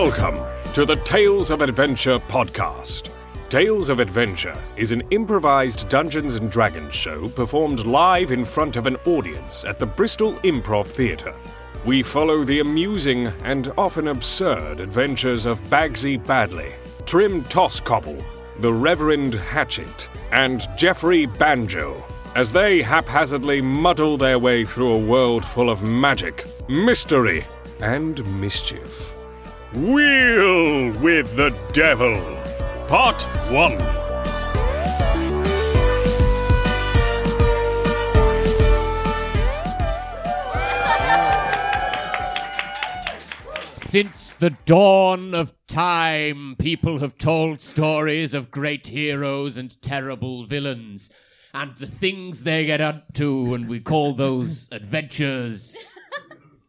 Welcome to the Tales of Adventure podcast. Tales of Adventure is an improvised Dungeons and Dragons show performed live in front of an audience at the Bristol Improv Theatre. We follow the amusing and often absurd adventures of Bagsy Badley, Trim Tosscobble, the Reverend Hatchet, and Jeffrey Banjo as they haphazardly muddle their way through a world full of magic, mystery, and mischief. Wheel with the Devil, Part 1. Since the dawn of time, people have told stories of great heroes and terrible villains, and the things they get up to, and we call those adventures.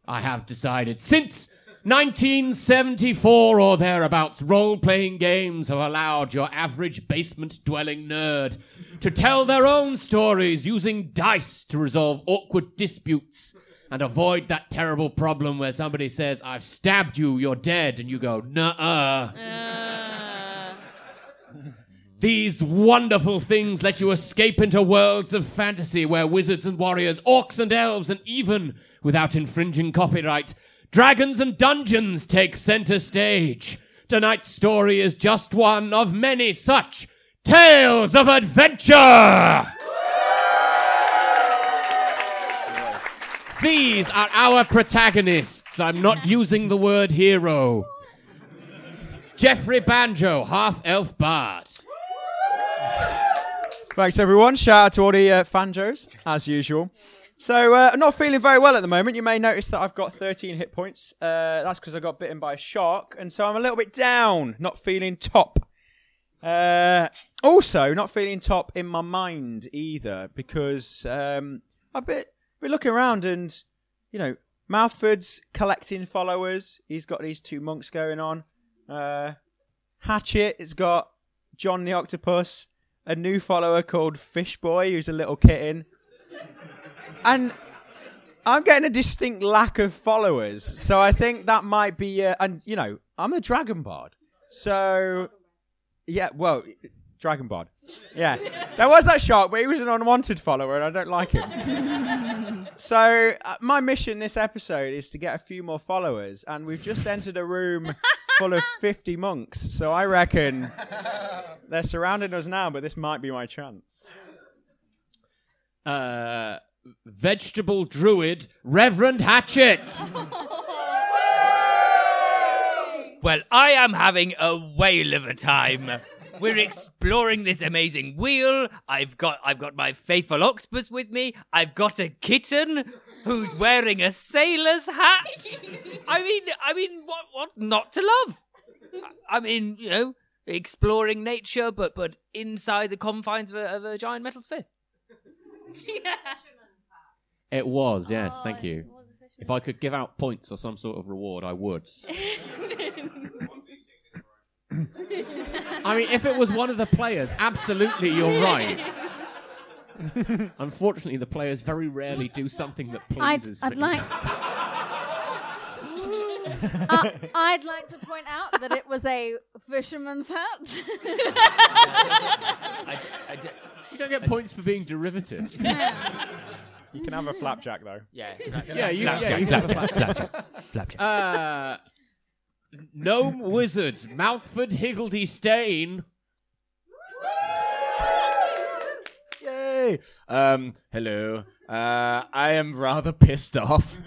I have decided since 1974 or thereabouts, role playing games have allowed your average basement dwelling nerd to tell their own stories using dice to resolve awkward disputes and avoid that terrible problem where somebody says, I've stabbed you, you're dead, and you go, nuh uh. These wonderful things let you escape into worlds of fantasy where wizards and warriors, orcs and elves, and even, without infringing copyright, dragons and dungeons take center stage. Tonight's story is just one of many such tales of adventure. These are our protagonists. I'm not using the word hero. Jeffrey Banjo, half elf bard. Thanks, everyone. Shout out to all the uh, fanjos, as usual. So, uh, I'm not feeling very well at the moment. You may notice that I've got 13 hit points. Uh, that's because I got bitten by a shark, and so I'm a little bit down, not feeling top. Uh, also, not feeling top in my mind either, because um, I've been, been looking around and, you know, Mouthford's collecting followers. He's got these two monks going on. Uh, Hatchet has got John the Octopus, a new follower called Fishboy, who's a little kitten. And I'm getting a distinct lack of followers. So I think that might be, uh, and you know, I'm a Dragon Bard. So, yeah, well, Dragon Bard. Yeah. There was that shark, but he was an unwanted follower, and I don't like him. so, uh, my mission this episode is to get a few more followers, and we've just entered a room full of 50 monks. So, I reckon they're surrounding us now, but this might be my chance. Uh, vegetable druid, Reverend Hatchet. Well, I am having a whale of a time. We're exploring this amazing wheel. I've got I've got my faithful octopus with me. I've got a kitten who's wearing a sailor's hat. I mean, I mean, what what not to love? I- mean, you know, exploring nature, but but inside the confines of a, of a giant metal sphere. It was, yes, thank you. If I could give out points or some sort of reward, I would. I mean, if it was one of the players, absolutely, you're right. Unfortunately, the players very rarely do something that I'd, pleases I'd me. like. Uh, I'd like to point out that it was a fisherman's hat. I, I d- You don't get points for being derivative. You can have a flapjack, though. yeah, yeah, you, yeah, flapjack, you get a flapjack, flapjack, flapjack. Uh, gnome wizard, Mouthford Higgledy Stain. Yay! Um, hello. Uh, I am rather pissed off.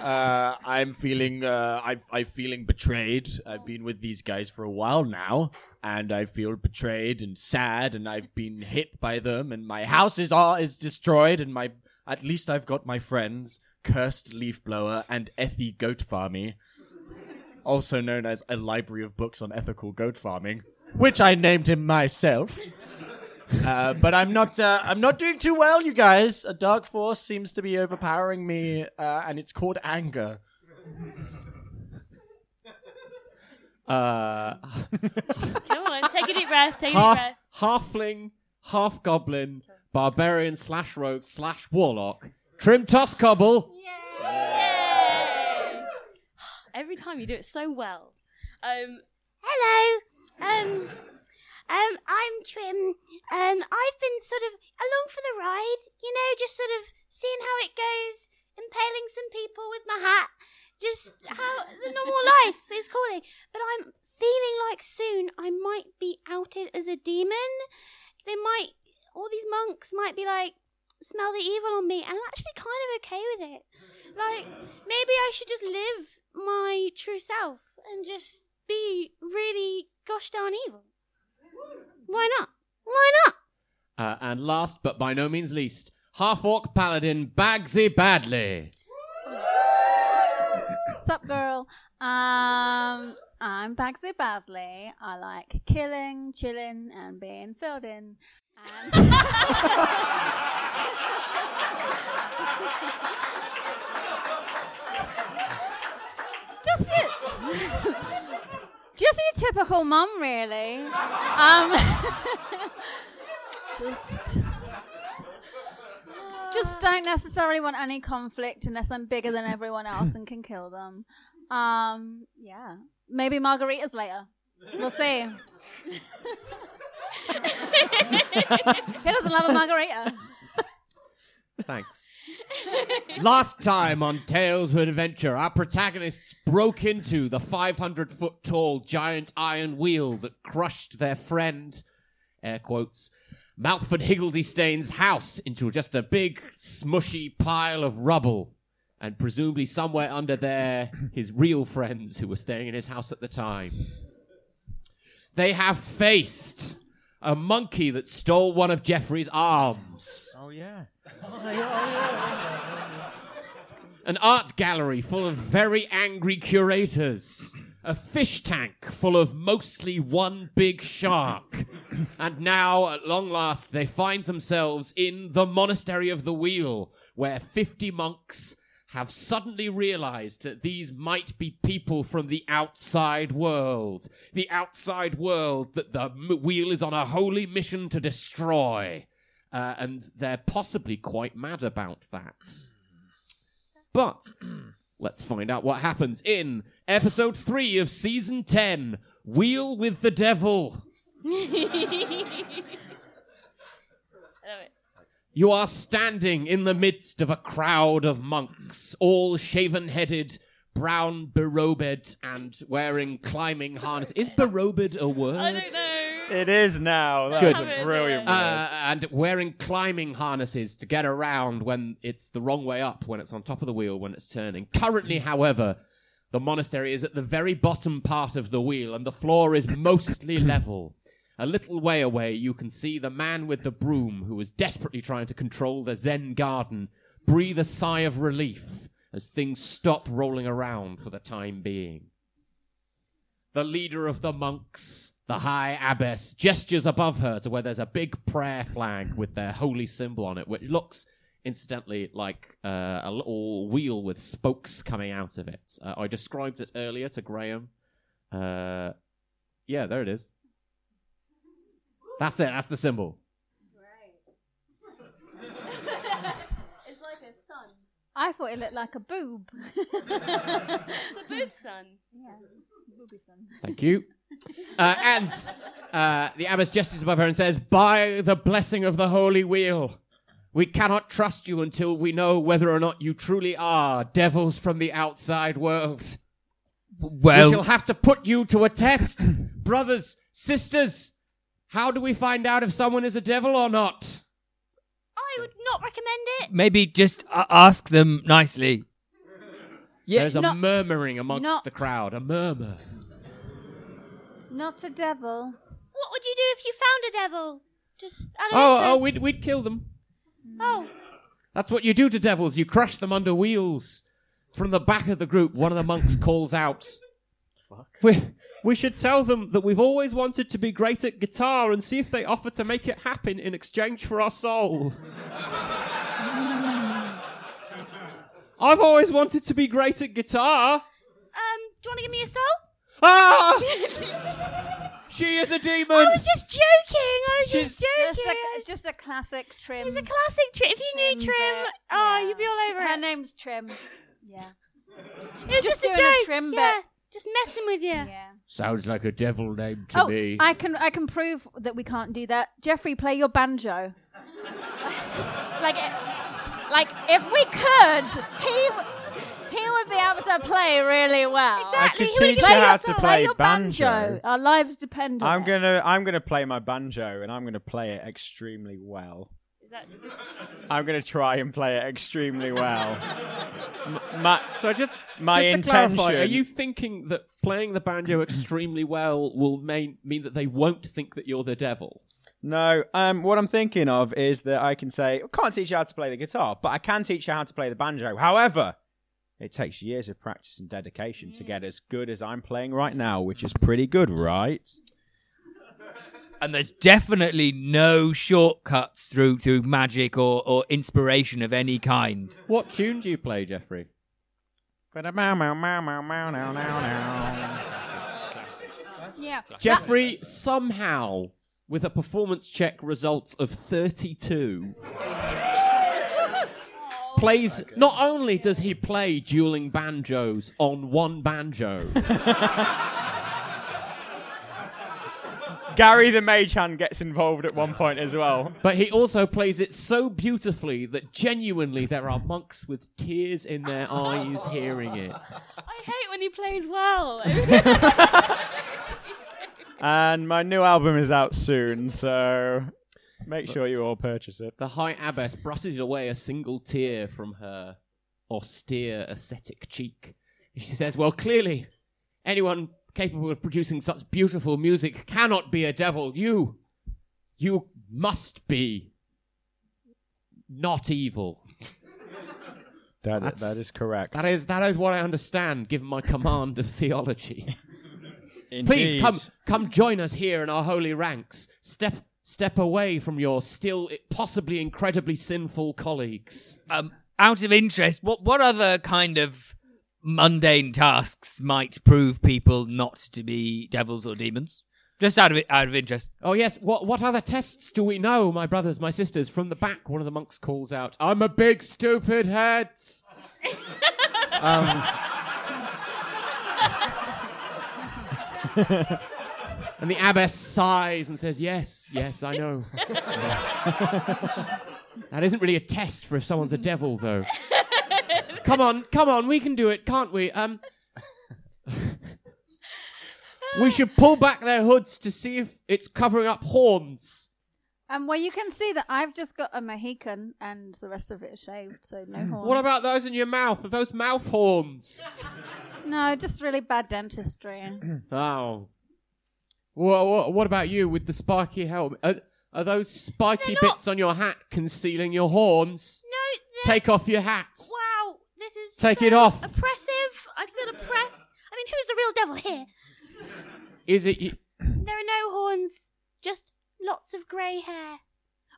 Uh, I'm feeling, uh, I'm, I'm feeling betrayed. I've been with these guys for a while now, and I feel betrayed and sad, and I've been hit by them, and my house is all is destroyed, and my, at least I've got my friends, Cursed Leaf Blower and Ethy Goat Farmy, also known as a library of books on ethical goat farming, which I named him myself. Uh, but I'm not. Uh, I'm not doing too well, you guys. A dark force seems to be overpowering me, uh, and it's called anger. Uh, Come on, take a deep breath. Take a deep half breath. halfling, half goblin, barbarian slash rogue slash warlock, Trim Tosscobble. Every time you do it so well. Um, Hello. Um, um, I'm Trim. Um, I've been sort of along for the ride, you know, just sort of seeing how it goes, impaling some people with my hat, just how the normal life is calling. But I'm feeling like soon I might be outed as a demon. They might, all these monks might be like, smell the evil on me, and I'm actually kind of okay with it. Like, maybe I should just live my true self and just be really gosh darn evil. Why not? Why not? Uh, and last but by no means least, half orc paladin Bagsy Badley. Sup, girl? Um, I'm Bagsy Badley. I like killing, chilling, and being filled in. And just your, just a typical mum, really. Um, just. Just don't necessarily want any conflict unless I'm bigger than everyone else and can kill them. Um, yeah. Maybe margaritas later. We'll see. Who doesn't love a margarita? Thanks. Last time on Tales of Adventure, our protagonists broke into the 500 foot tall giant iron wheel that crushed their friend, air quotes, Malford Higgledy-Stain's house into just a big, smushy pile of rubble. And presumably somewhere under there, his real friends who were staying in his house at the time. They have faced a monkey that stole one of Jeffrey's arms. Oh yeah. an art gallery full of very angry curators, a fish tank full of mostly one big shark, and now, at long last, they find themselves in the Monastery of the Wheel, where 50 monks have suddenly realized that these might be people from the outside world. The outside world that the wheel is on a holy mission to destroy. Uh, and they're possibly quite mad about that. But let's find out what happens in episode 3 of season 10 Wheel with the Devil. I love it. You are standing in the midst of a crowd of monks, all shaven headed, brown berobed, and wearing climbing harness. Is berobed a word? I don't know. It is now. That's Good. a brilliant word. Uh, and wearing climbing harnesses to get around when it's the wrong way up, when it's on top of the wheel, when it's turning. Currently, however, the monastery is at the very bottom part of the wheel, and the floor is mostly level. A little way away, you can see the man with the broom, who is desperately trying to control the Zen garden, breathe a sigh of relief as things stop rolling around for the time being. The leader of the monks, the high abbess, gestures above her to where there's a big prayer flag with their holy symbol on it, which looks, incidentally, like uh, a little wheel with spokes coming out of it. Uh, I described it earlier to Graham. Uh, yeah, there it is. That's it. That's the symbol. Great. it's like a sun. I thought it looked like a boob. The boob son. yeah, booby sun. Thank you. Uh, and uh, the abbess gestures above her and says, By the blessing of the holy wheel, we cannot trust you until we know whether or not you truly are devils from the outside world. we shall have to put you to a test. Brothers, sisters, how do we find out if someone is a devil or not? I would not recommend it. maybe just uh, ask them nicely. Yeah, There's a not- murmuring amongst not- the crowd, a murmur. Not a devil. What would you do if you found a devil? Just out of Oh, oh, interest. we'd, we'd kill them. oh. That's what you do to devils. You crush them under wheels. From the back of the group, one of the monks calls out. We, we should tell them that we've always wanted to be great at guitar and see if they offer to make it happen in exchange for our soul. I've always wanted to be great at guitar. Um, do you want to give me a soul? Ah! she is a demon. I was just joking. I was just joking. Just I a, was- just a classic trim. It's a classic Trim. If you knew Trim Trim, bit. oh, Yeah. you'd be all over Her it. Her name's Trim. Yeah. It was just just, a doing a joke. Trim bit. Yeah. just messing with you. Yeah. Sounds like a devil name to Oh, me. I can I can prove that we can't do that. Jeffrey, play your banjo. like, eh, like if we could, he w- he would be able to play really well. I could Exactly. Who are you teach you how to song? play your banjo. Our lives depend on I'm it. gonna I'm gonna play my banjo and I'm gonna play it extremely well. Is that I'm gonna try and play it extremely well. My, so just my just to intention. clarify, are you thinking that playing the banjo extremely well will main, mean that they won't think that you're the devil? No, um, what I'm thinking of is that I can say, I can't teach you how to play the guitar, but I can teach you how to play the banjo. However, it takes years of practice and dedication to get as good as I'm playing right now, which is pretty good, right? And there's definitely no shortcuts through through magic or, or inspiration of any kind. What tune do you play, Jeffrey? yeah. Jeffrey somehow, with a performance check results of 32, plays. Not only does he play dueling banjos on one banjo, Gary the Mage Hand gets involved at one point as well. but he also plays it so beautifully that genuinely there are monks with tears in their eyes hearing it. I hate when he plays well. And my new album is out soon, so make sure you all purchase it. The High Abbess brushes away a single tear from her austere, ascetic cheek. She says, Well, clearly, anyone capable of producing such beautiful music cannot be a devil. You, you must be not evil. That, That's- that is correct. That is, that is what I understand, given my command of theology. Indeed. Please come, come join us here in our holy ranks. Step, step away from your still possibly incredibly sinful colleagues. Um, out of interest, what what other kind of mundane tasks might prove people not to be devils or demons? Just out of it, out of interest. Oh yes, what what other tests do we know, my brothers, my sisters? From the back, one of the monks calls out, "I'm a big stupid head." Um, and the abbess sighs and says, "Yes, yes, I know." that isn't really a test for if someone's a devil, though. Come on, come on, we can do it, can't we? Um. We should pull back their hoods to see if it's covering up horns. Um, well, you can see that I've just got a Mohican and the rest of it is shaved, so no horns. What about those in your mouth? Are those mouth horns? No, just really bad dentistry. oh. What, what about you with the spiky helmet? Are, are those spiky They're not- bits on your hat concealing your horns? No, they're- Take off your hat. Wow, this is Take so it off. Oppressive. I feel oppressed. I mean, who's the real devil here? Is it? y- There are no horns, just lots of grey hair.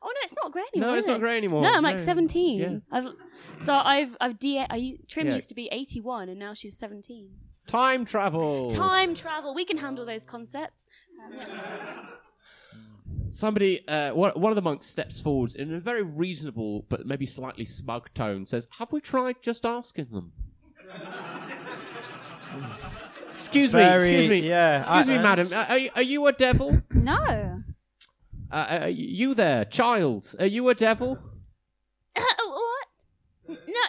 Oh no, it's not grey anymore. No, is it's not it? grey anymore. no, I'm like 17. Yeah. I've, so I've I've de- I, u- Trim Yeah. used to be 81 and now she's 17. Time travel. Time travel. We can handle those concepts. Somebody, uh, one, one of the monks steps forward in a very reasonable but maybe slightly smug tone, says, "Have we tried just asking them?" excuse me, excuse me, yeah, excuse I- me, madam. Uh, are, are you a devil? No. Uh, uh, you there, child? Are you a devil? what? N- No,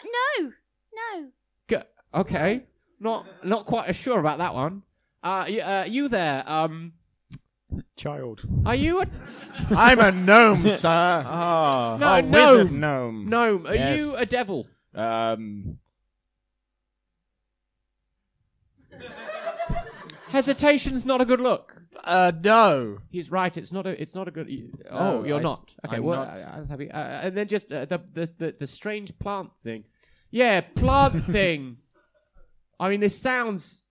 no, no. G- okay, not not quite as sure about that one. Uh, y- uh, you there? Um, Child. are you a I'm a gnome, sir. Ah. no a no wizard gnome. no? Are Yes. you a devil? Um, Hesitation's not a good look. uh, no. He's right. It's not a. It's not a good. Oh, No, you're I- not. Okay. I'm well, not. I, I'm happy. Uh, and then just uh, the, the the the strange plant thing. Yeah, plant thing. I mean, this sounds.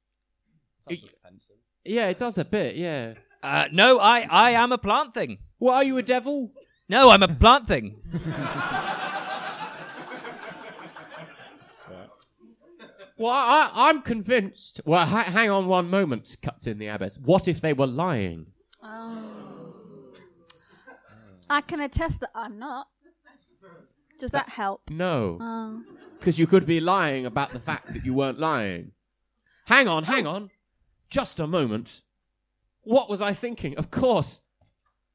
Sounds offensive. Yeah, it does a bit. Yeah. Uh, no, I I am a plant thing. What are you a devil? No, I'm a plant thing. Well, I, I'm convinced. Well, ha- hang on one moment. Cuts in the abbess. What if they were lying? Oh. I can attest that I'm not. Does that help? No, Oh. because you could be lying about the fact that you weren't lying. Hang on, hang on. just a moment. What was I thinking? Of course,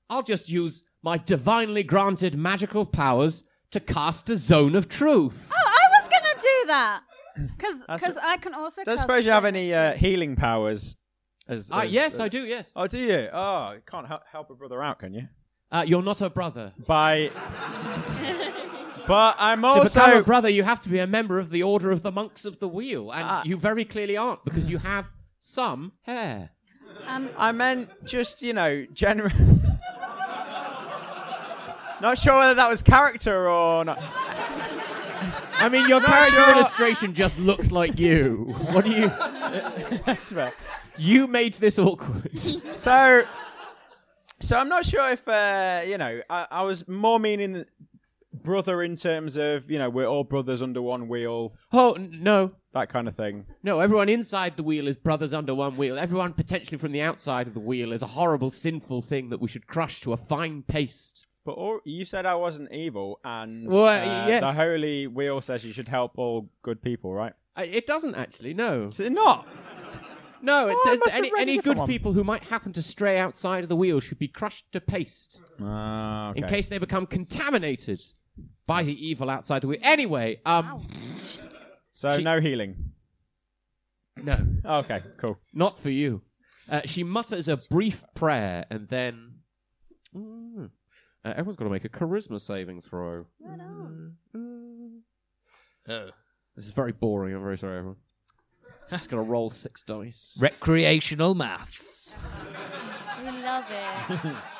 I'll just use my divinely granted magical powers to cast a zone of truth. Oh, I was gonna do that That's because I can also. Don't cast suppose you have Zone any uh, healing powers? As, Uh, as- yes, uh, I do, yes. Oh, do you? Oh, you can't help, help a brother out, can you? Uh, you're not a brother. By. but I'm to become also. a brother, you have to be a member of the Order of the Monks of the Wheel, and Ah. you very clearly aren't because you have some hair. Um, I meant just, you know, general. not sure whether that was character or not. I mean, your character illustration just looks like you. What do you? That's fair. You made this awkward. So, so I'm not sure if uh, you know. I, I was more meaning brother in terms of you know we're all brothers under one wheel, Oh n- no, that kind of thing. no! Everyone inside the wheel is brothers under one wheel. Everyone potentially from the outside of the wheel is a horrible, sinful thing that we should crush to a fine paste. But all, you said I wasn't evil, and Well, uh, yes. the holy wheel says you should help all good people, right? Uh, It doesn't actually. No, Is it not? no. It Oh, says that any, any good one. people who might happen to stray outside of the wheel should be crushed to paste Ah, okay. in case they become contaminated by the evil outside the wheel. Anyway, um, so she- no healing. no. Okay, cool. Not for you. Uh, she mutters a brief prayer and then. Mm. Uh, everyone's got to make a charisma saving throw. Mm. Oh. This is very boring. I'm very sorry, everyone. Just gonna roll six dice. Recreational maths. We love it.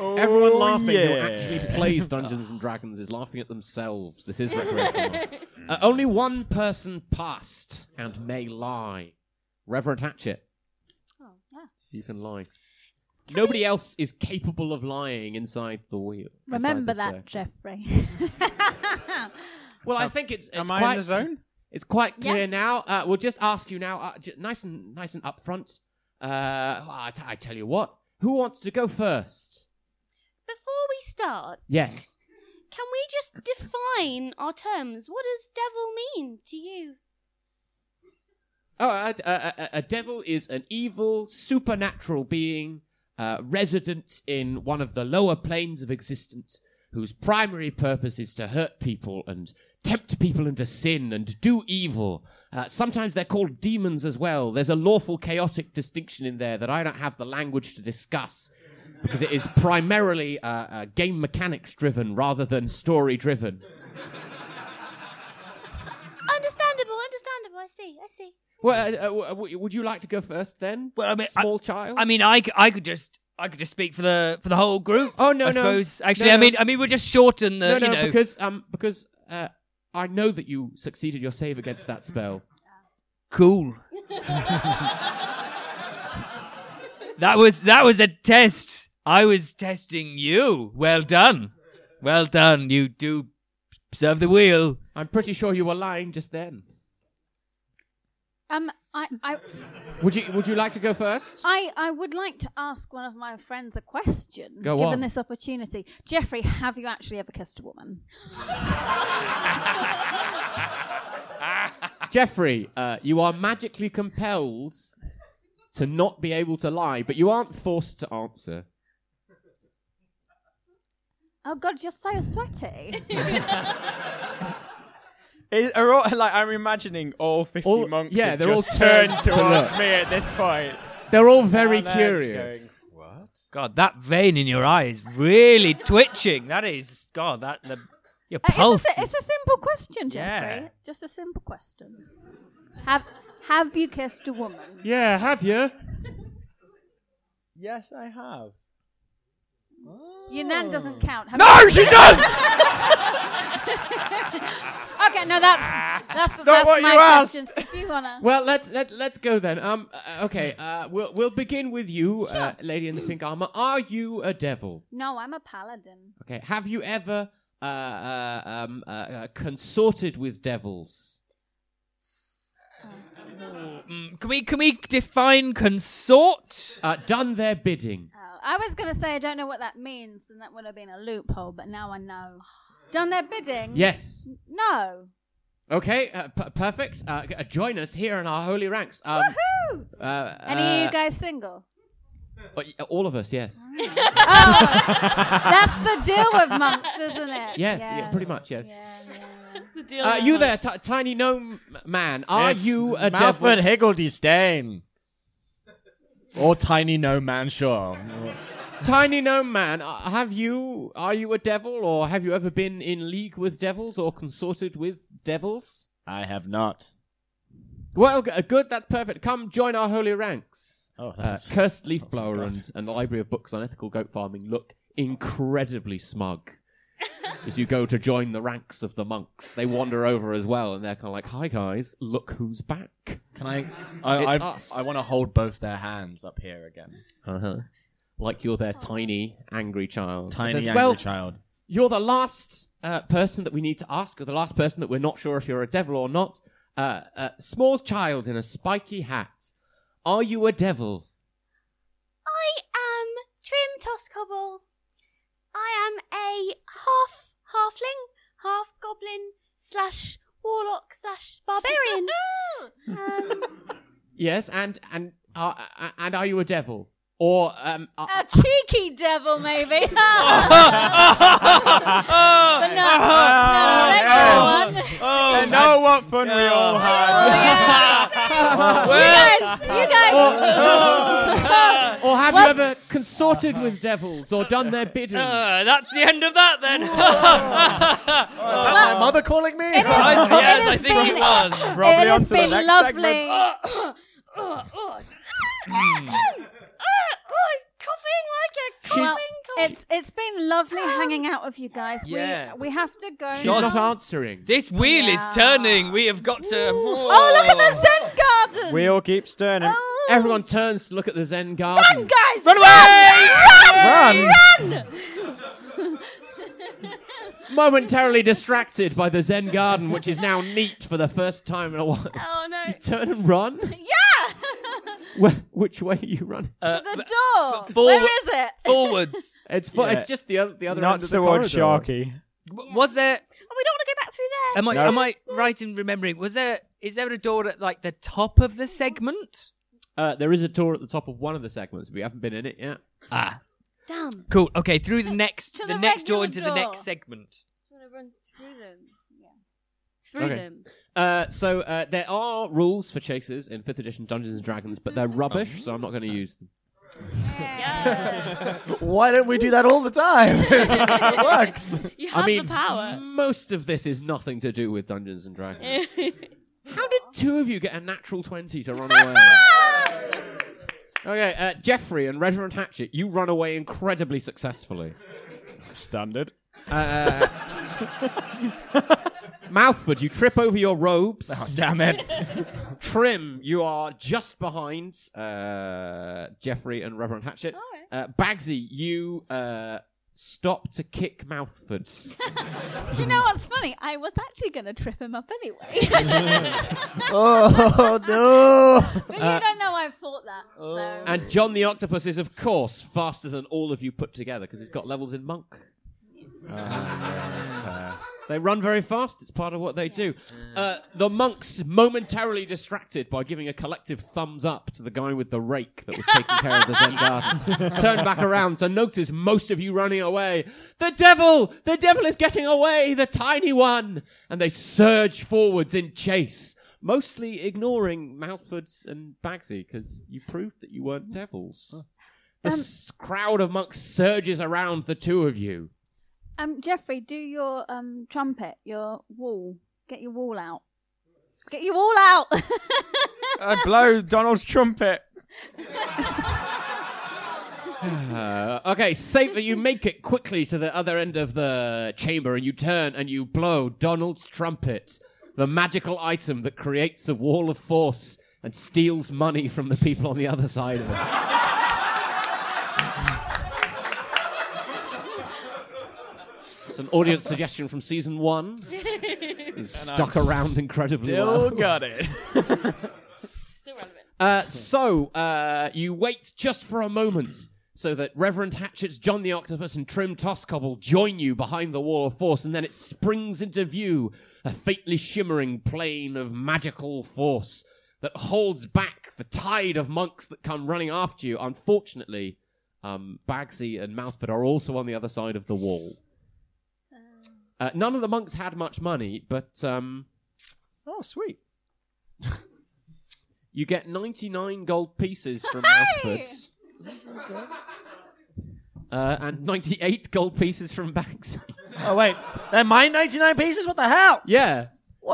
Everyone Oh, laughing who yeah. actually plays Dungeons and Dragons is laughing at themselves. This is recreational. uh, only one person passed and may lie. Reverend Hatchet, oh, yeah. you can lie. Nobody else is capable of lying inside the wheel. Remember the that, circle. Jeffrey. Well, I think it's, it's Am I quite in the zone? It's quite Yeah. clear now. Uh, we'll just ask you now, uh, j- nice and nice and upfront. Uh, I, t- I tell you what, who wants to go first? Before we start, Yes. can we just define our terms? What does devil mean to you? Oh, a, a, a, a devil is an evil supernatural being uh, resident in one of the lower planes of existence, whose primary purpose is to hurt people and tempt people into sin and do evil. Uh, sometimes they're called demons as well. There's a lawful chaotic distinction in there that I don't have the language to discuss because it is primarily uh, uh, game mechanics driven rather than story driven. Understandable, understandable. I see, I see. Well, uh, uh, w- w- would you like to go first then? Well, I mean, I- small child. I mean, I, c- I could just I could just speak for the for the whole group. Oh, no, I no. suppose. Actually, No, I no. mean, I mean, we'll just shorten the. no, no, you know, because um, because uh, I know that you succeeded your save against that spell. cool. that was that was a test. I was testing you. Well done. Well done. You do serve the wheel. I'm pretty sure you were lying just then. um, I, I, Would you Would you like to go first? I, I would like to ask one of my friends a question, Go given on. this opportunity. Jeffrey, have you actually ever kissed a woman? Jeffrey, uh, you are magically compelled to not be able to lie, but you aren't forced to answer. Oh God, you're so sweaty. Is, are all, like I'm imagining all 50 All- monks yeah, have they're all just turned turned to towards look. me at this point. They're all very And they're just curious. going, what? God, that vein in your eye is really twitching. That is God. That the your Uh, pulse. it's, a, si- it's a simple question, Jeffrey. Yeah. Just a simple question. Have Have you kissed a woman? Yeah, have you? Yes, I have. Your nan doesn't count. Have No, she does! okay, no, that's that's, Not that's what my you asked. If you wanna, Well, let's let, let's go then. Um, uh, okay. Uh, we'll we'll begin with you, uh, lady in the pink armor. Are you a devil? no, I'm a paladin. Okay. Have you ever uh, uh, um, uh, uh, consorted with devils? Mm, can we can we define consort? Uh, done their bidding? Oh, I was gonna say I don't know what that means, and that would have been a loophole, but now I know. Done their bidding? Yes. No. Okay, uh, p- perfect. Uh, g- uh, join us here in our holy ranks. Um, Woohoo! uh, Any of you uh, guys single? uh, y- all of us, yes. oh, that's the deal with monks, isn't it? Yes, yeah, pretty much, yes. the deal. Uh, you monks. there, t- tiny gnome man? Are It's you a Malford devil? Higgledy Or Tiny No Man, sure. Tiny gnome man, uh, have you? Are you a devil, or have you ever been in league with devils or consorted with devils? I have not. Well, g- uh, good. That's perfect. Come join our holy ranks. Oh, Uh, that's. Cursed Leaf Blower God. and, and the Library of Books on Ethical Goat Farming look incredibly smug. as you go to join the ranks of the monks, they wander over as well, and they're kind of like, "Hi guys, look who's back." Can I? I, It's I, us. I want to hold both their hands up here again. Uh huh. Like you're their tiny, angry child. It Tiny says, angry well, child. You're the last uh, person that we need to ask, or the last person that we're not sure if you're a devil or not. Uh, uh, small child in a spiky hat. Are you a devil? I am Trim Tosscobble. I am a half halfling, half goblin slash warlock slash barbarian. um, Yes, and and uh, uh, and are you a devil? Or um, uh, A cheeky devil, maybe. but no, Oh, no, yeah. regular one. Oh, You know what fun we all had. You guys, you guys. or have What? you ever consorted with devils or done their bidding? Uh, that's the end of that then. Is that my mother calling me? It is- I- it yes, I think been- it was. Probably it has on to the been next lovely. segment. oh, oh. oh, coughing like a coughing Well, cough. It's it's been lovely hanging out with you guys. Yeah. We we have to go. She's now. not answering. This wheel Yeah. is turning. We have got to. Oh, look at the Zen garden. Wheel keeps turning. Oh. Everyone turns to look at the Zen garden. Run, guys! Run away! Run! Run! Momentarily distracted by the Zen garden, which is now neat for the first time in a while. Oh no! You turn and run? Yeah! Where, which way are you running? Uh, the f- door. f- forward- Where is it? Forwards. It's fu- Yeah. it's just the other the other Not end of the towards corridor. Sharky. W- Was there? Oh, we don't want to go back through there. Am I? No. Am I right in remembering? Was there? Is there a door at like the top of the segment? Uh, there is a door at the top of one of the segments. We haven't been in it yet. Ah, Damn. cool. Okay, through the next, to the, the next door regular into the door. next segment. want to run through them. Yeah. Through Okay. them. Uh, so uh, there are rules for chases in fifth edition Dungeons and Dragons, but they're rubbish, so I'm not going to use them. Yeah. Why don't we do that all the time? it works. you have I mean, the power. most of this is nothing to do with Dungeons and Dragons. How did two of you get a natural 20 to run away? okay, uh, Jeffrey and Reverend Hatchet, you run away incredibly successfully. Standard. Uh, Mouthford, you trip over your robes. Oh, damn it. Trim, you are just behind uh, Jeffrey and Reverend Hatchet. Uh, Bagsy, you uh, stop to kick Mouthford. Do you know what's funny? I was actually going to trip him up anyway. Oh, no. but Uh, you don't know I thought that. So. and John the Octopus is, of course, faster than all of you put together because he's got levels in Monk. They run very fast. It's part of what they do. Uh, the monks, momentarily distracted by giving a collective thumbs up to the guy with the rake that was taking care of the Zen garden, turn back around to notice most of you running away. The devil! The devil is getting away! The tiny one! And they surge forwards in chase, mostly ignoring Mouthford and Bagsy because you proved that you weren't devils. The Um, s- crowd of monks surges around the two of you. Um, Jeffrey, do your um trumpet, your wall. Get your wall out. Get your wall out. I blow Donald's trumpet. Uh, okay, safe that you make it quickly to the other end of the chamber and you turn and you blow Donald's trumpet, the magical item that creates a wall of force and steals money from the people on the other side of it. It's an audience suggestion from season one. It's stuck around incredibly well. Still got it. Uh, so, uh, you wait just for a moment so that Reverend Hatchet's John the Octopus and Trim Tosscobble join you behind the wall of force, and then it springs into view a faintly shimmering plane of magical force that holds back the tide of monks that come running after you. Unfortunately, um, Bagsy and Mouthford are also on the other side of the wall. Uh, none of the monks had much money, but um, Oh, sweet. you get 99 gold pieces from Mouthford's. Uh, and 98 gold pieces from Bagsy. Oh wait, they're my 99 pieces. What the hell? Yeah.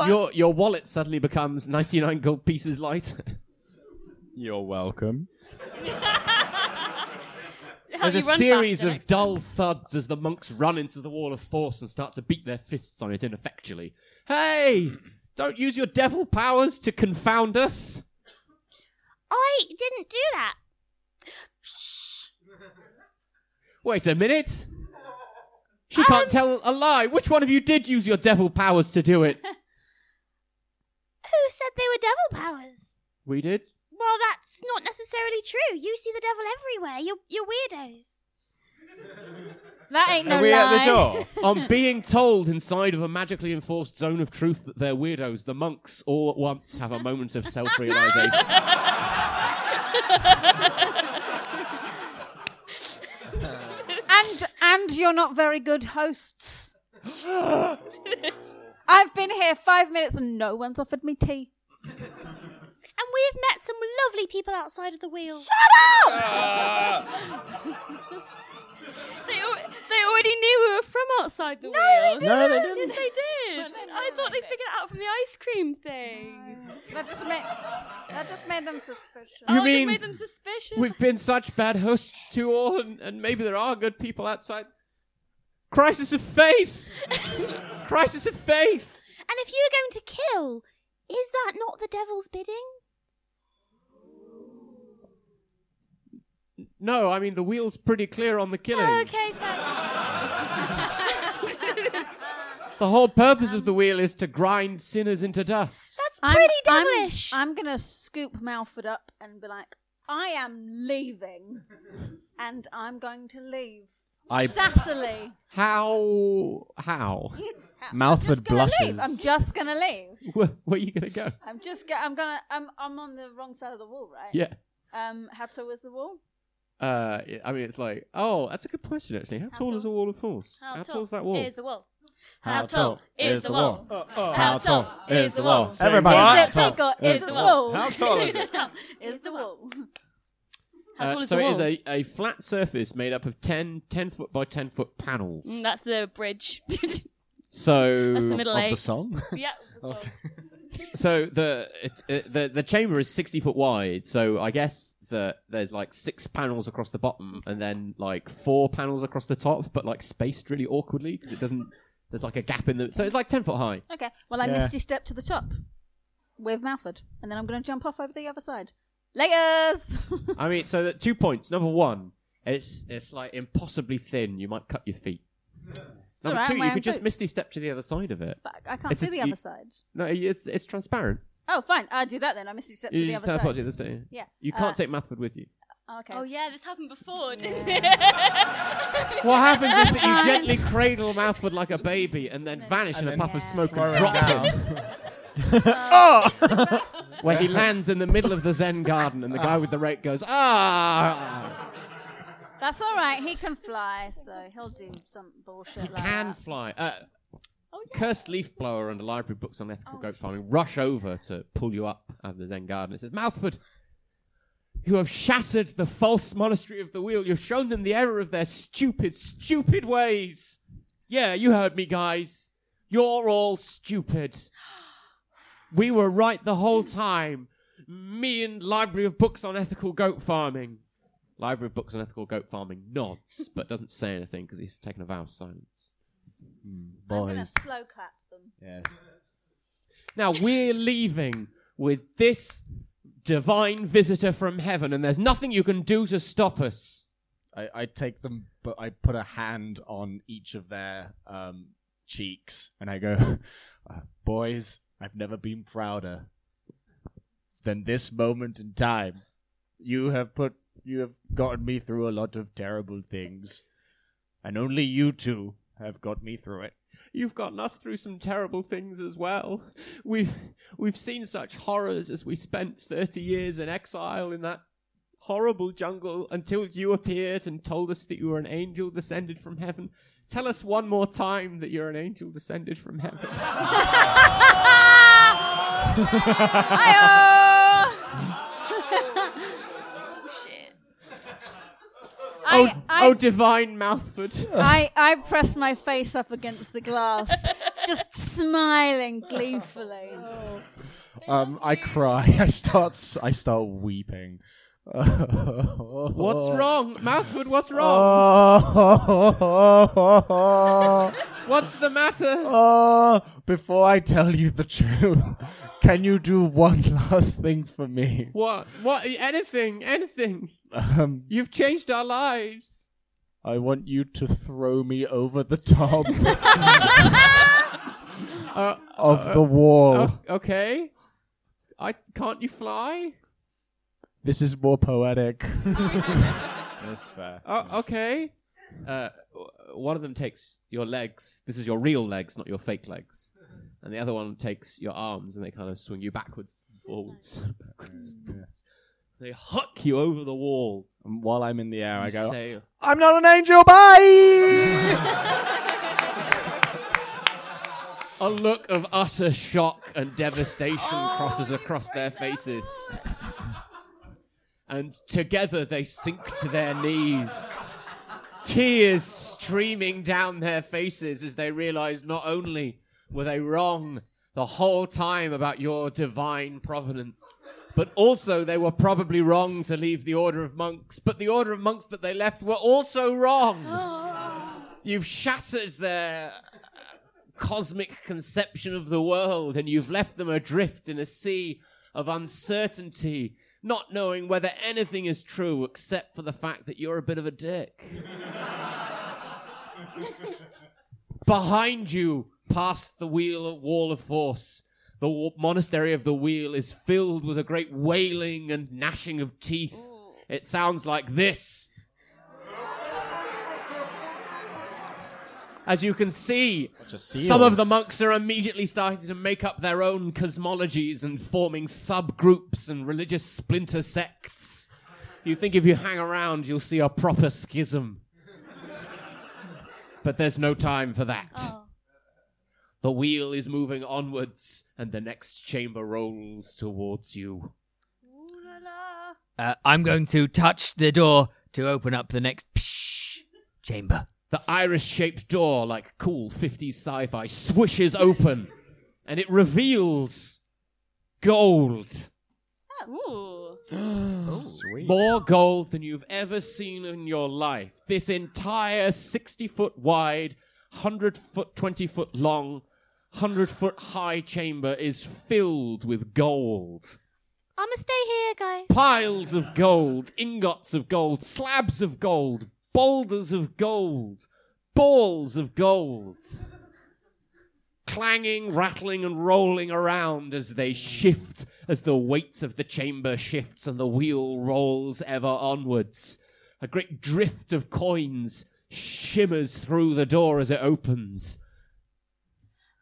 Your your wallet suddenly becomes 99 gold pieces lighter. You're welcome. There's a series of dull thuds as the monks run into the wall of force and start to beat their fists on it ineffectually. Hey! Don't use your devil powers to confound us! I didn't do that. Shh. Wait a minute! She can't tell a lie! Which one of you did use your devil powers to do it? Who said they were devil powers? We did? Well, that's not necessarily true. You see the devil everywhere. You're, you're weirdos. That ain't no Are we lie. at the door? On being told inside of a magically enforced zone of truth that they're weirdos, the monks all at once have a moment of self realization. And and you're not very good hosts. I've been here five minutes and no one's offered me tea. And we've met some lovely people outside of the wheel. They, al- they already knew we were from outside the wheel. No, they didn't. Yes, they did. I thought they figured it out from the ice cream thing. That just made that just made them suspicious. oh, mean just made them suspicious. We've been such bad hosts to all, and, and maybe there are good people outside. Crisis of faith! Crisis of faith! And if you were going to kill, is that not the devil's bidding? No, I mean, the wheel's pretty clear on the killing. Okay, fair. The whole purpose of the wheel is to grind sinners into dust. That's I'm- pretty I'm- devilish. I'm, gonna scoop Malford up and be like, I am leaving, and I'm going to leave. I- Sassily. How? How? Mouthford I'm just gonna leave. blushes. I'm just gonna leave. Where, where are you gonna go? I'm just. Go- I'm gonna. I'm. I'm on the wrong side of the wall, right? Yeah. Um. How tall is the wall? Uh, I mean, it's like, oh, that's a good question actually. How, tall, is a wall of force? How, tall is that wall? Is the wall? How tall is the wall? How tall is the wall? Everybody. Is it big or is it small? How tall is it? Is the wall? How Uh, tall is so the it wall? is a, a flat surface made up of 10, 10 foot by 10 foot panels. Mm, that's the bridge. So That's the middle Of A. the song? yeah. so the it's uh, the the chamber is 60 foot wide so i guess that there's like six panels across the bottom and then like four panels across the top but like spaced really awkwardly because it doesn't there's like a gap in the so it's like 10 foot high Okay. Well, I Yeah. misty step to the top with Malford, and then I'm gonna jump off over the other side. Layers. i mean so that two points number one it's it's like impossibly thin you might cut your feet number alright, two you could just boots. misty step to the other side of it but I can't It's- see it's- the you- other side. no it's it's transparent Oh, fine. I'll do that then. I misty step to you the just other teleport side. to the same Yeah. you can't Uh, take Mouthford with you Okay. Oh yeah, this happened before. didn't What happens is that you gently cradle Mouthford like a baby and then vanish in a puff of smoke and drop him. Where he lands in the middle of the Zen garden and the guy with the rake goes, ah! That's all right. He can fly, so he'll do some bullshit He like can that. fly. Uh, Cursed Leaf Blower and the Library Books on Ethical Goat Farming rush over to pull you up out of the Zen garden. It says, Mouthford, you have shattered the false monastery of the wheel. You've shown them the error of their stupid, stupid ways. Yeah, you heard me, guys. You're all stupid. We were right the whole time. Me and Library of Books on Ethical Goat Farming. Library of Books on Ethical Goat Farming nods, but doesn't say anything because he's taken a vow of silence. I'm gonna Boys. slow clap them. Yes. Now we're leaving with this divine visitor from heaven, and there's nothing you can do to stop us. I, I take them, but I put a hand on each of their um, cheeks, and I go, uh, "Boys, I've never been prouder than this moment in time. You have put You have gotten me through a lot of terrible things. And only you two have got me through it. You've gotten us through some terrible things as well. We've we've seen such horrors as we spent 30 years in exile in that horrible jungle until you appeared and told us that you were an angel descended from heaven. Tell us one more time that you're an angel descended from heaven. oh, I, I, oh, divine Mouthford. I, I press my face up against the glass, just smiling gleefully. Um, I cry. I start. s- I start weeping. What's wrong? Mouthford, what's Oh. wrong? wrong? What's the matter? Oh, before I tell you the truth, can you do one last thing for me? What? What? Anything? Anything? Um, You've changed our lives. I want you to throw me over the top Uh, of the wall. o- okay. I can't you fly? This is more poetic. That's fair. Oh, okay. Uh, w- one of them takes your legs. This is your real legs, not your fake legs. And the other one takes your arms, and they kind of swing you backwards, and forwards, backwards. and forwards. They huck you over the wall. And while I'm in the air, I go, say, I'm not an angel, bye! A look of utter shock and devastation oh. crosses across their faces. And together they sink to their knees. Tears streaming down their faces as they realize not only were they wrong the whole time about your divine provenance, but also they were probably wrong to leave the Order of Monks, but the Order of Monks that they left were also wrong. You've shattered their uh, cosmic conception of the world and you've left them adrift in a sea of uncertainty, not knowing whether anything is true except for the fact that you're a bit of a dick. Behind you, past the wheel wall of force, the wa- monastery of the wheel is filled with a great wailing and gnashing of teeth. It sounds like this. As you can see, some of the monks are immediately starting to make up their own cosmologies and forming subgroups and religious splinter sects. You think if you hang around, you'll see a proper schism. But there's no time for that. Oh. The wheel is moving onwards, and the next chamber rolls towards you. Uh, I'm going to touch the door to open up the next psh chamber. The iris shaped door, like cool 50s sci fi, swishes open, and it reveals gold. Ooh. Sweet. More gold than you've ever seen in your life. This entire 60 foot wide, 100 foot, 20 foot long, 100 foot high chamber is filled with gold. I'ma stay here, guys. Piles of gold, ingots of gold, slabs of gold, boulders of gold, balls of gold. Clanging, rattling, and rolling around as they shift, as the weights of the chamber shifts and the wheel rolls ever onwards. A great drift of coins shimmers through the door as it opens.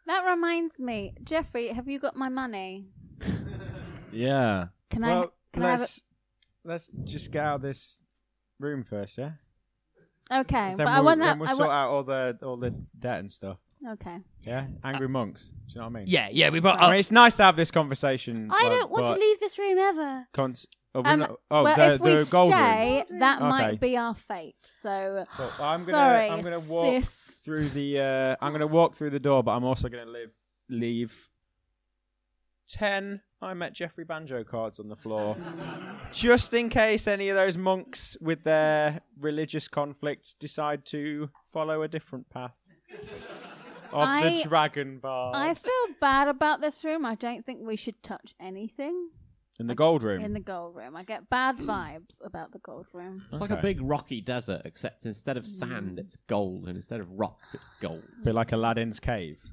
That reminds me, Jeffrey, have you got my money? Yeah. Can I? Well, Can I have let's let's just get out of this room first, yeah. it? Okay, Then but we'll, I want then that. we'll I sort want, out all the all the debt and stuff. okay. Yeah, angry monks. Do you know what I mean? Yeah, yeah, we brought. I mean, it's nice to have this conversation. I but- don't want but to leave this room ever. cons- oh, we're Um, not- oh, well, the, if we the gold room. stay, that Okay. might be our fate. So But I'm gonna Sorry, I'm gonna walk sis. Through the uh, I'm gonna walk through the door, but I'm also gonna leave leave ten I met Jeffrey Banjo cards on the floor, just in case any of those monks with their religious conflicts decide to follow a different path of I- the Dragon Bar. I feel bad about this room. I don't think we should touch anything in the gold room. in the gold room. I get bad vibes about the gold room. It's like a Okay. big rocky desert, except instead of sand, it's gold, and instead of rocks, it's gold. bit like Aladdin's cave.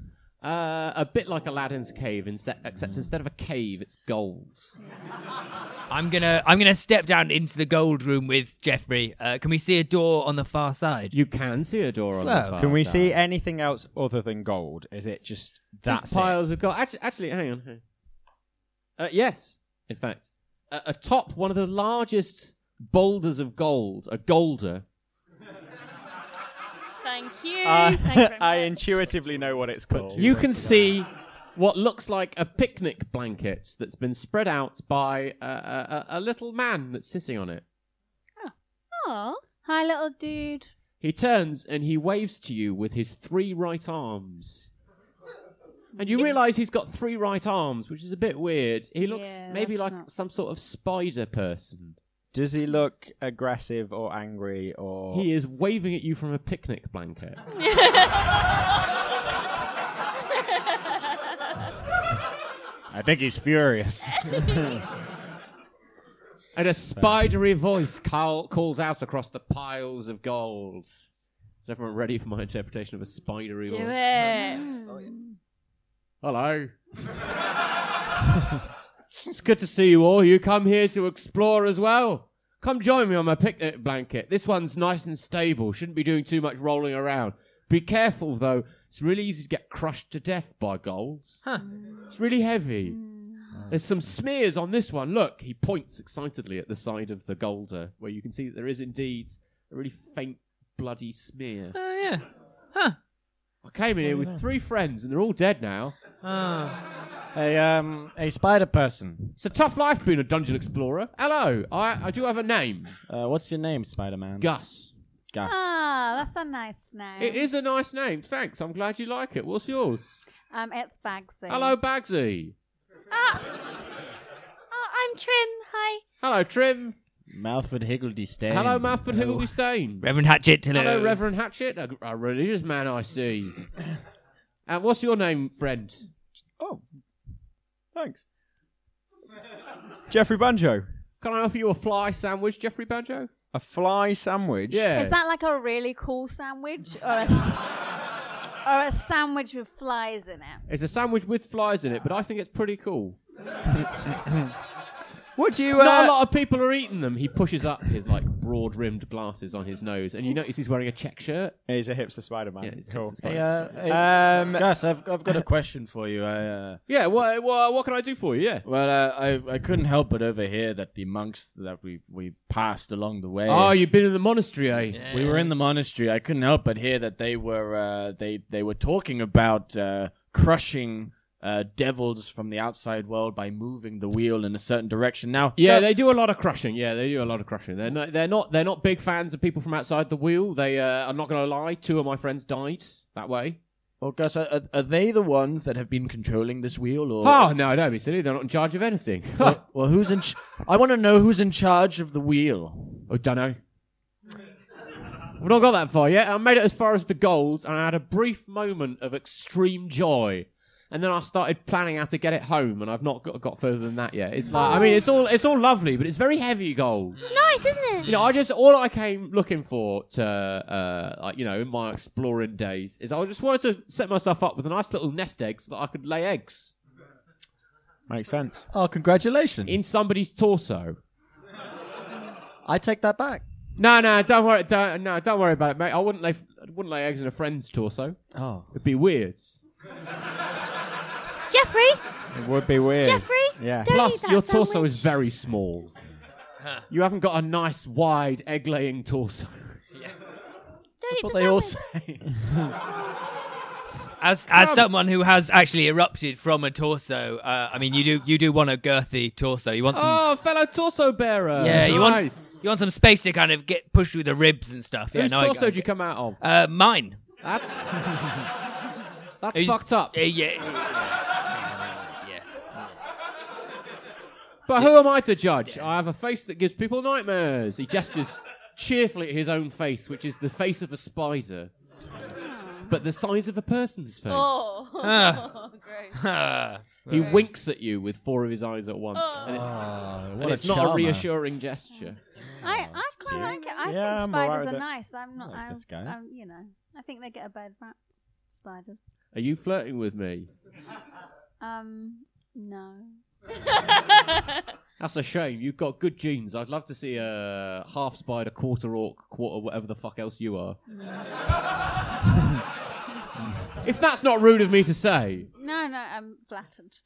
Uh, a bit like Aladdin's cave, inse- except instead of a cave, it's gold. I'm gonna I'm gonna step down into the gold room with Jeffrey. Uh, can we see a door on the far side? You can see a door on Well, the far Can we side. see anything else other than gold? Is it just that's Just piles of gold. Actually, actually, hang on. hang on. Uh, yes, in fact, uh, atop one of the largest boulders of gold, a golder. Thank you. Uh, Thank you I intuitively know what it's called. You can see what looks like a picnic blanket that's been spread out by a, a, a- a little man that's sitting on it. Aw. Hi, little dude. He turns and he waves to you with his three right arms. And you realise he's got three right arms, which is a bit weird. He looks Yeah, maybe that's like not- some sort of spider person. Does he look aggressive or angry or? He is waving at you from a picnic blanket. I think he's furious. And a spidery voice call, calls out across the piles of gold. Is everyone ready for my interpretation of a spidery Do voice? it. Oh, Hello. it's good to see you all. You come here to explore as well. Come join me on my picnic blanket. This one's nice and stable. Shouldn't be doing too much rolling around. Be careful though. It's really easy to get crushed to death by goals. It's really heavy. There's some smears on this one. Look, he points excitedly at the side of the golder, where you can see that there is indeed a really faint, bloody smear. Oh yeah. Huh. I came in here with three friends, and they're all dead now. A um, a spider person. It's a tough life being a dungeon explorer. Hello, I, I do have a name. Uh, what's your name, Spider Man? Gus. Gus. Ah, that's a nice name. It is a nice name. Thanks. I'm glad you like it. What's yours? Um, it's Bagsy. Hello, Bagsy. Ah. Oh, I'm Trim. Hi. Hello, Trim. Mouthford Higgledy Stain. Hello, Mouthford Higgledy Stain. Reverend Hatchet. Hello. Hello, Reverend Hatchet. A, a religious man, I see. and what's your name, friend? Oh, thanks. Jeffrey Banjo. Can I offer you a fly sandwich, Jeffrey Banjo? A fly sandwich. Yeah. Is that like a really cool sandwich or a, s- or a sandwich with flies in it? It's a sandwich with flies in it, but I think it's pretty cool. What do you? Not Uh, a lot of people are eating them. He pushes up his like broad-rimmed glasses on his nose, and you notice he's wearing a check shirt. He's a hipster Spider Man. Yeah, he's a cool. hipster Hey, uh, hey, Um, Gus, I've I've got a question for you. I uh, Yeah, what, what, what can I do for you? Yeah. well, uh, I I couldn't help but overhear that the monks that we we passed along the way. Oh, you've been in the monastery, eh? We were in the monastery. I couldn't help but hear that they were uh, they they were talking about uh, crushing uh, devils from the outside world by moving the wheel in a certain direction. Now, Yeah, they do a lot of crushing. Yeah, they do a lot of crushing. They're not, they're not, they're not big fans of people from outside the wheel. They, uh, I'm not going to lie. Two of my friends died that way. Well, Gus, are, are- are they the ones that have been controlling this wheel? Or Oh no, don't be silly. They're not in charge of anything. well, well, who's in? Ch- I want to know who's in charge of the wheel. I don't know. We've not got that far yet. I made it as far as the goals, and I had a brief moment of extreme joy. And then I started planning how to get it home, and I've not got, got further than that yet. It's like, I mean, it's all it's all lovely, but it's very heavy gold. Nice, isn't it? You know, I just all I came looking for to, uh, like, you know, in my exploring days is I just wanted to set myself up with a nice little nest egg so that I could lay eggs Makes sense. Oh, congratulations! in somebody's torso. I take that back. No, no, don't worry, don't, no, don't worry about it, mate. I wouldn't lay, I wouldn't lay eggs in a friend's torso. Oh, It'd be weird. Jeffrey, It would be weird. Jeffrey, Yeah. don't eat Plus, that your torso sandwich. is very small. You haven't got a nice, wide, egg-laying torso. Don't that's eat what the they all sandwich. say. As as someone who has actually erupted from a torso, uh, I mean, you do you do want a girthy torso. You want some. Oh, fellow torso bearer. yeah, you want nice. you want some space to kind of get push through the ribs and stuff. Yeah, Whose no, I- torso I, did you come out of? Uh, mine. That's that's Are you- fucked up. Uh, yeah. yeah. But who am I to judge? I have a face that gives people nightmares. He gestures cheerfully at his own face, which is the face of a spider, but the size of a person's face. Oh, Ah. great. Ah. He winks at you with four of his eyes at once, and it's, Oh, and what it's not a charmer. reassuring gesture. I, I quite like it. I Yeah, think I'm alright spiders with are it. nice. I'm not. like I'm, this guy. I'm, you know, I think they get a bad rap. spiders. Are you flirting with me? Um, no. That's a shame. You've got good genes. I'd love to see a half spider, quarter orc, quarter whatever the fuck else you are. if that's not rude of me to say. No, no, I'm flattered.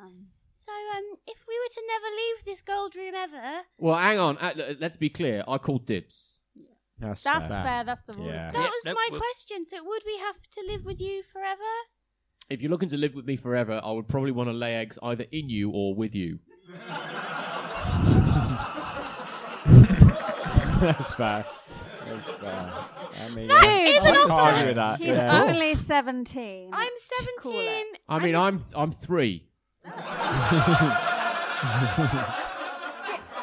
Um, So, um, if we were to never leave this gold room ever, Well, hang on. Uh, let's be clear. I called dibs. That's, that's fair. fair. That's the rule. Yeah. that Yeah, was no, my we'll- question. So, would we have to live with you forever? If you're looking to live with me forever, I would probably want to lay eggs either in you or with you. That's fair. That's fair. I mean, Dude, I is an can't offer. argue with that. He's yeah. only 17. I'm Cool 17. it. I mean, I'm I'm three.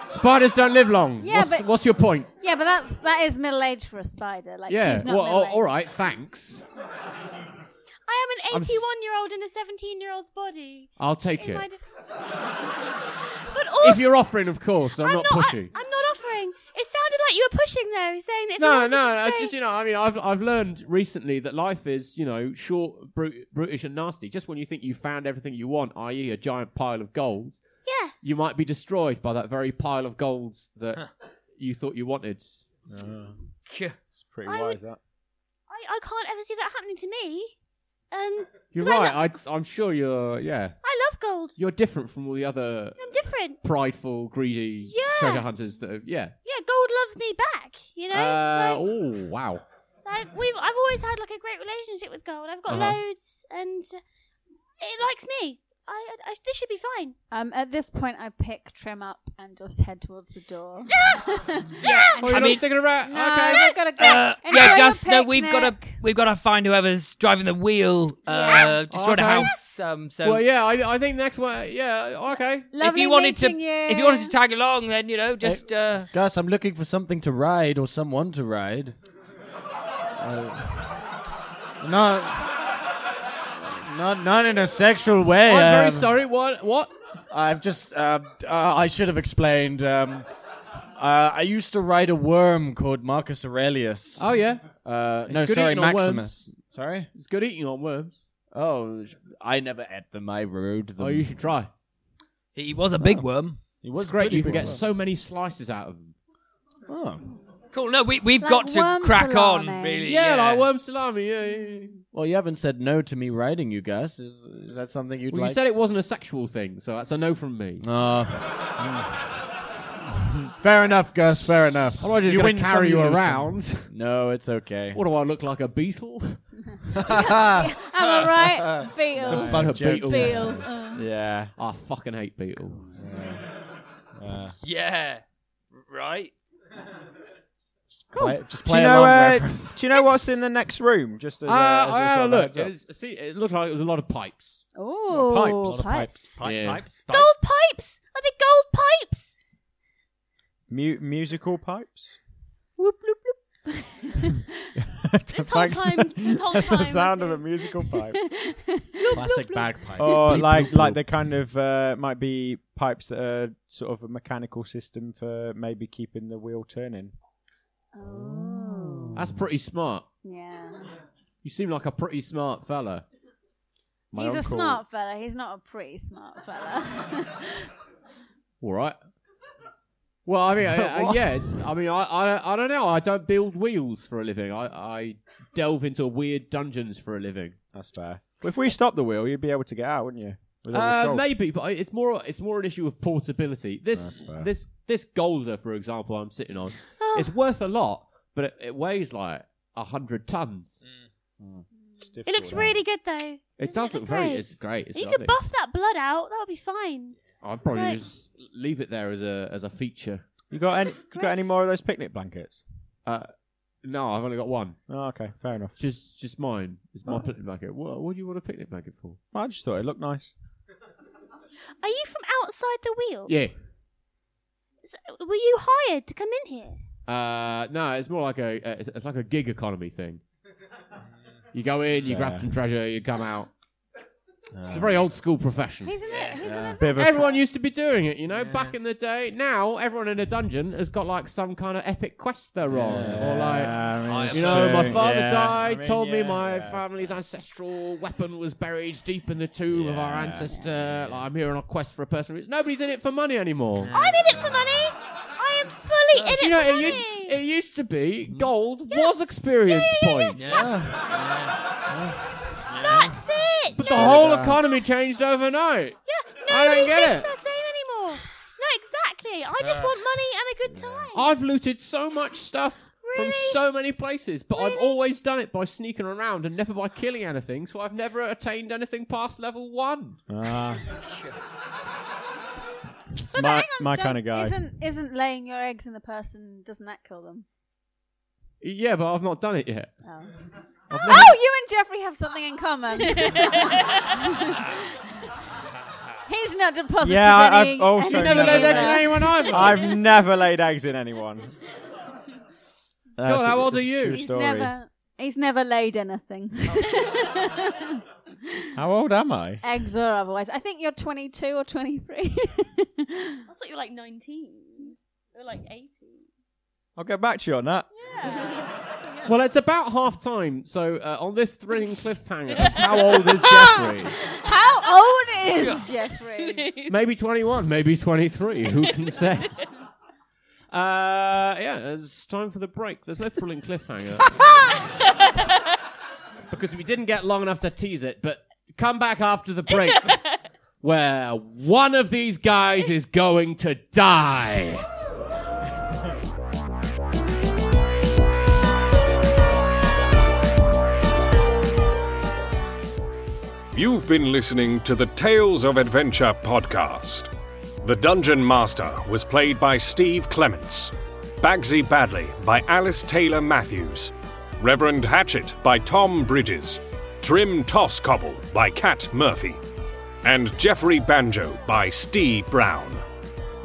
Spiders don't live long. Yeah, what's, but- what's your point? Yeah, but that's that is middle age for a spider. Like yeah. she's not Well, middle all- all right. Thanks. I am I'm an s- 81 year old in a 17 year old's body. I'll take In it. my def- but also, If you're offering, of course. I'm, I'm not, not. pushy. I, am not offering. It sounded like you were pushing though, saying that. If you no, wanted no, it's just you know. I mean, I've I've learned recently that life is you know short, brut- brutish, and nasty. Just when you think you found everything you want, i.e., a giant pile of gold, Yeah. you might be destroyed by that very pile of gold that you thought you wanted. Ah. It's pretty I wise, would- that. I, I can't ever see that happening to me. Um, You're 'Cause I right. lo- I'd, I'm sure you're. Yeah, I love gold. you're different from all the other I'm different. prideful, greedy Yeah. treasure hunters. That have, yeah. Yeah, gold loves me back. You know. Uh, Like- oh wow. Like we've, I've always had like a great relationship with gold. I've got Uh-huh. loads, and it likes me. I, I, I this should be fine. Um, at this point, I pick Trim up and just head towards the door. Oh, you're I not mean- sticking around. No, okay. I gotta go. Uh, Enjoy yeah, your Gus. No, we've got to picnic. we've got to find whoever's driving the wheel. Uh, destroy the Okay. house. Um, so Well, yeah. I, I think next one. Yeah. Okay. Lovely if you wanted to, meeting you. if you wanted to tag along, then you know, just uh, Gus, I'm looking for something to ride or someone to ride. Uh, not, not, not in a sexual way. I'm very um, sorry. What? What? I've just, uh, uh, I should have explained. Um, uh, I used to ride a worm called Marcus Aurelius. Oh yeah. Uh, no, good sorry, eating on Maximus. Sorry. It's good eating on worms. Oh, I never ate them. I rode them. Oh, you should try. he was a big worm. He was It's great. pretty You can big get worm. so many slices out of them. Oh. Cool. No, we we've Like got to worm crack on. salami. Really. Yeah, like worm salami. Yeah. yeah, yeah. Well, you haven't said no to me writing you, Gus. Is, is that something you'd Well, like? you said it wasn't a sexual thing, so that's a no from me. Uh, fair enough, Gus. Fair enough. I'm not just you going win to carry you around. No, it's okay. what do I look like, a beetle? Am I right? Beetle. Fuck a beetle. Beetle. Uh. Yeah. I fucking hate beetle. Uh, Yeah. Right. Play, just Do you know? along. Uh, do you know what's in the next room? Just as, a, Uh, as a I had a look. heads up? See, it looked like it was a lot of pipes. Ooh, pipes. Lot of pipes. Pipe, Yeah. pipes. pipes. Gold pipes. Are they gold pipes? Mu- musical pipes. Whoop, bloop, bloop. This whole time. This whole That's time. the sound of a musical pipe. Classic bagpipe. or Beep, like boop, like boop. the kind of uh, might be pipes that are sort of a mechanical system for maybe keeping the wheel turning. Oh. That's pretty smart. Yeah. You seem like a pretty smart fella. My He's a uncle- smart fella. He's not a pretty smart fella. All right. Well, I mean, I, I, yeah. It's, I mean, I, I, I don't know. I don't build wheels for a living. I, I delve into weird dungeons for a living. That's fair. But if we stop the wheel, you'd be able to get out, wouldn't you? With all this Uh, gold. maybe, but it's more. It's more an issue of portability. This, That's fair. this, this Golder, for example, I'm sitting on. It's worth a lot, but it, it weighs like a hundred tons. It's it looks that. really good though. It Doesn't does look very. It's great. It's you lovely. could buff that blood out. That would be fine. I'd probably Right. just leave it there as a as a feature. You got any? That's You got any more of those picnic blankets? Uh, no, I've only got one. Oh, okay, fair enough. Just just mine. It's my Oh. picnic blanket. What, what do you want a picnic blanket for? Well, I just thought it looked nice. Are you from outside the wheel? Yeah. So, were you hired to come in here? Uh, no, it's more like a uh, it's, it's like a gig economy thing. You go in, you grab Fair. some treasure, you come out. It's a very old school profession. Isn't it? Isn't it? Bit of a Everyone used to be doing it, you know, back in the day. Now, everyone in a dungeon has got like some kind of epic quest they're on. Or like, Yeah, I mean, it's you know, my true. father Yeah. died, I mean, told me yeah, my yeah. family's ancestral weapon was buried deep in the tomb of our Yeah. ancestor. Like, I'm here on a quest for a person. who's- Nobody's in it for money anymore. I'm in it for money. I am fully in it Do you know, for it used, it used to be gold was experience points. That's it. But yeah. the whole economy changed overnight. yeah, I don't get it. the same anymore. No, exactly. I just want money and a good time. I've looted so much stuff from so many places, but I've always done it by sneaking around and never by killing anything, so I've never attained anything past level one. Ah. It's But my, on, my kind of guy. Isn't isn't laying your eggs in the person? Doesn't that kill them? Yeah, but I've not done it yet. Oh. Oh, you and Jeffrey have something in common. He's not deposited Yeah, I- any. I've also any never laid eggs in anyone either. I've never laid eggs in anyone. That's God, how old are you? He's story. never. He's never laid anything. How old am I? Eggs or otherwise. I think you're 22 or 23. I thought you were like 19. Or like 18. I'll get back to you on that. Well, it's about half time, so uh, on this thrilling cliffhanger, how old is Jeffrey? How old is Jeffrey? maybe 21, maybe 23, who can say? Uh, yeah, it's time for the break. There's no thrilling cliffhanger. Because we didn't get long enough to tease it, but come back after the break where one of these guys is going to die. You've been listening to the Tales of Adventure podcast. The Dungeon Master was played by Steve Clements, Bagsy Badley by Alice Taylor Matthews, Reverend Hatchet by Tom Bridges, Trim Tosscobble by Kat Murphy, and Jeffrey Banjo by Steve Brown.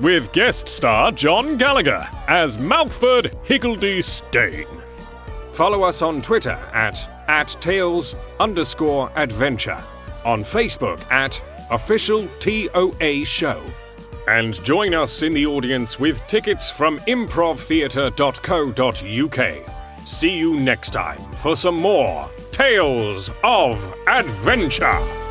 With guest star John Gallagher as Mouthford Higgledy Stain. Follow us on Twitter at, at Tales underscore adventure, on Facebook at Official TOA Show. And join us in the audience with tickets from improvtheatre.co.uk. See you next time for some more Tales of Adventure.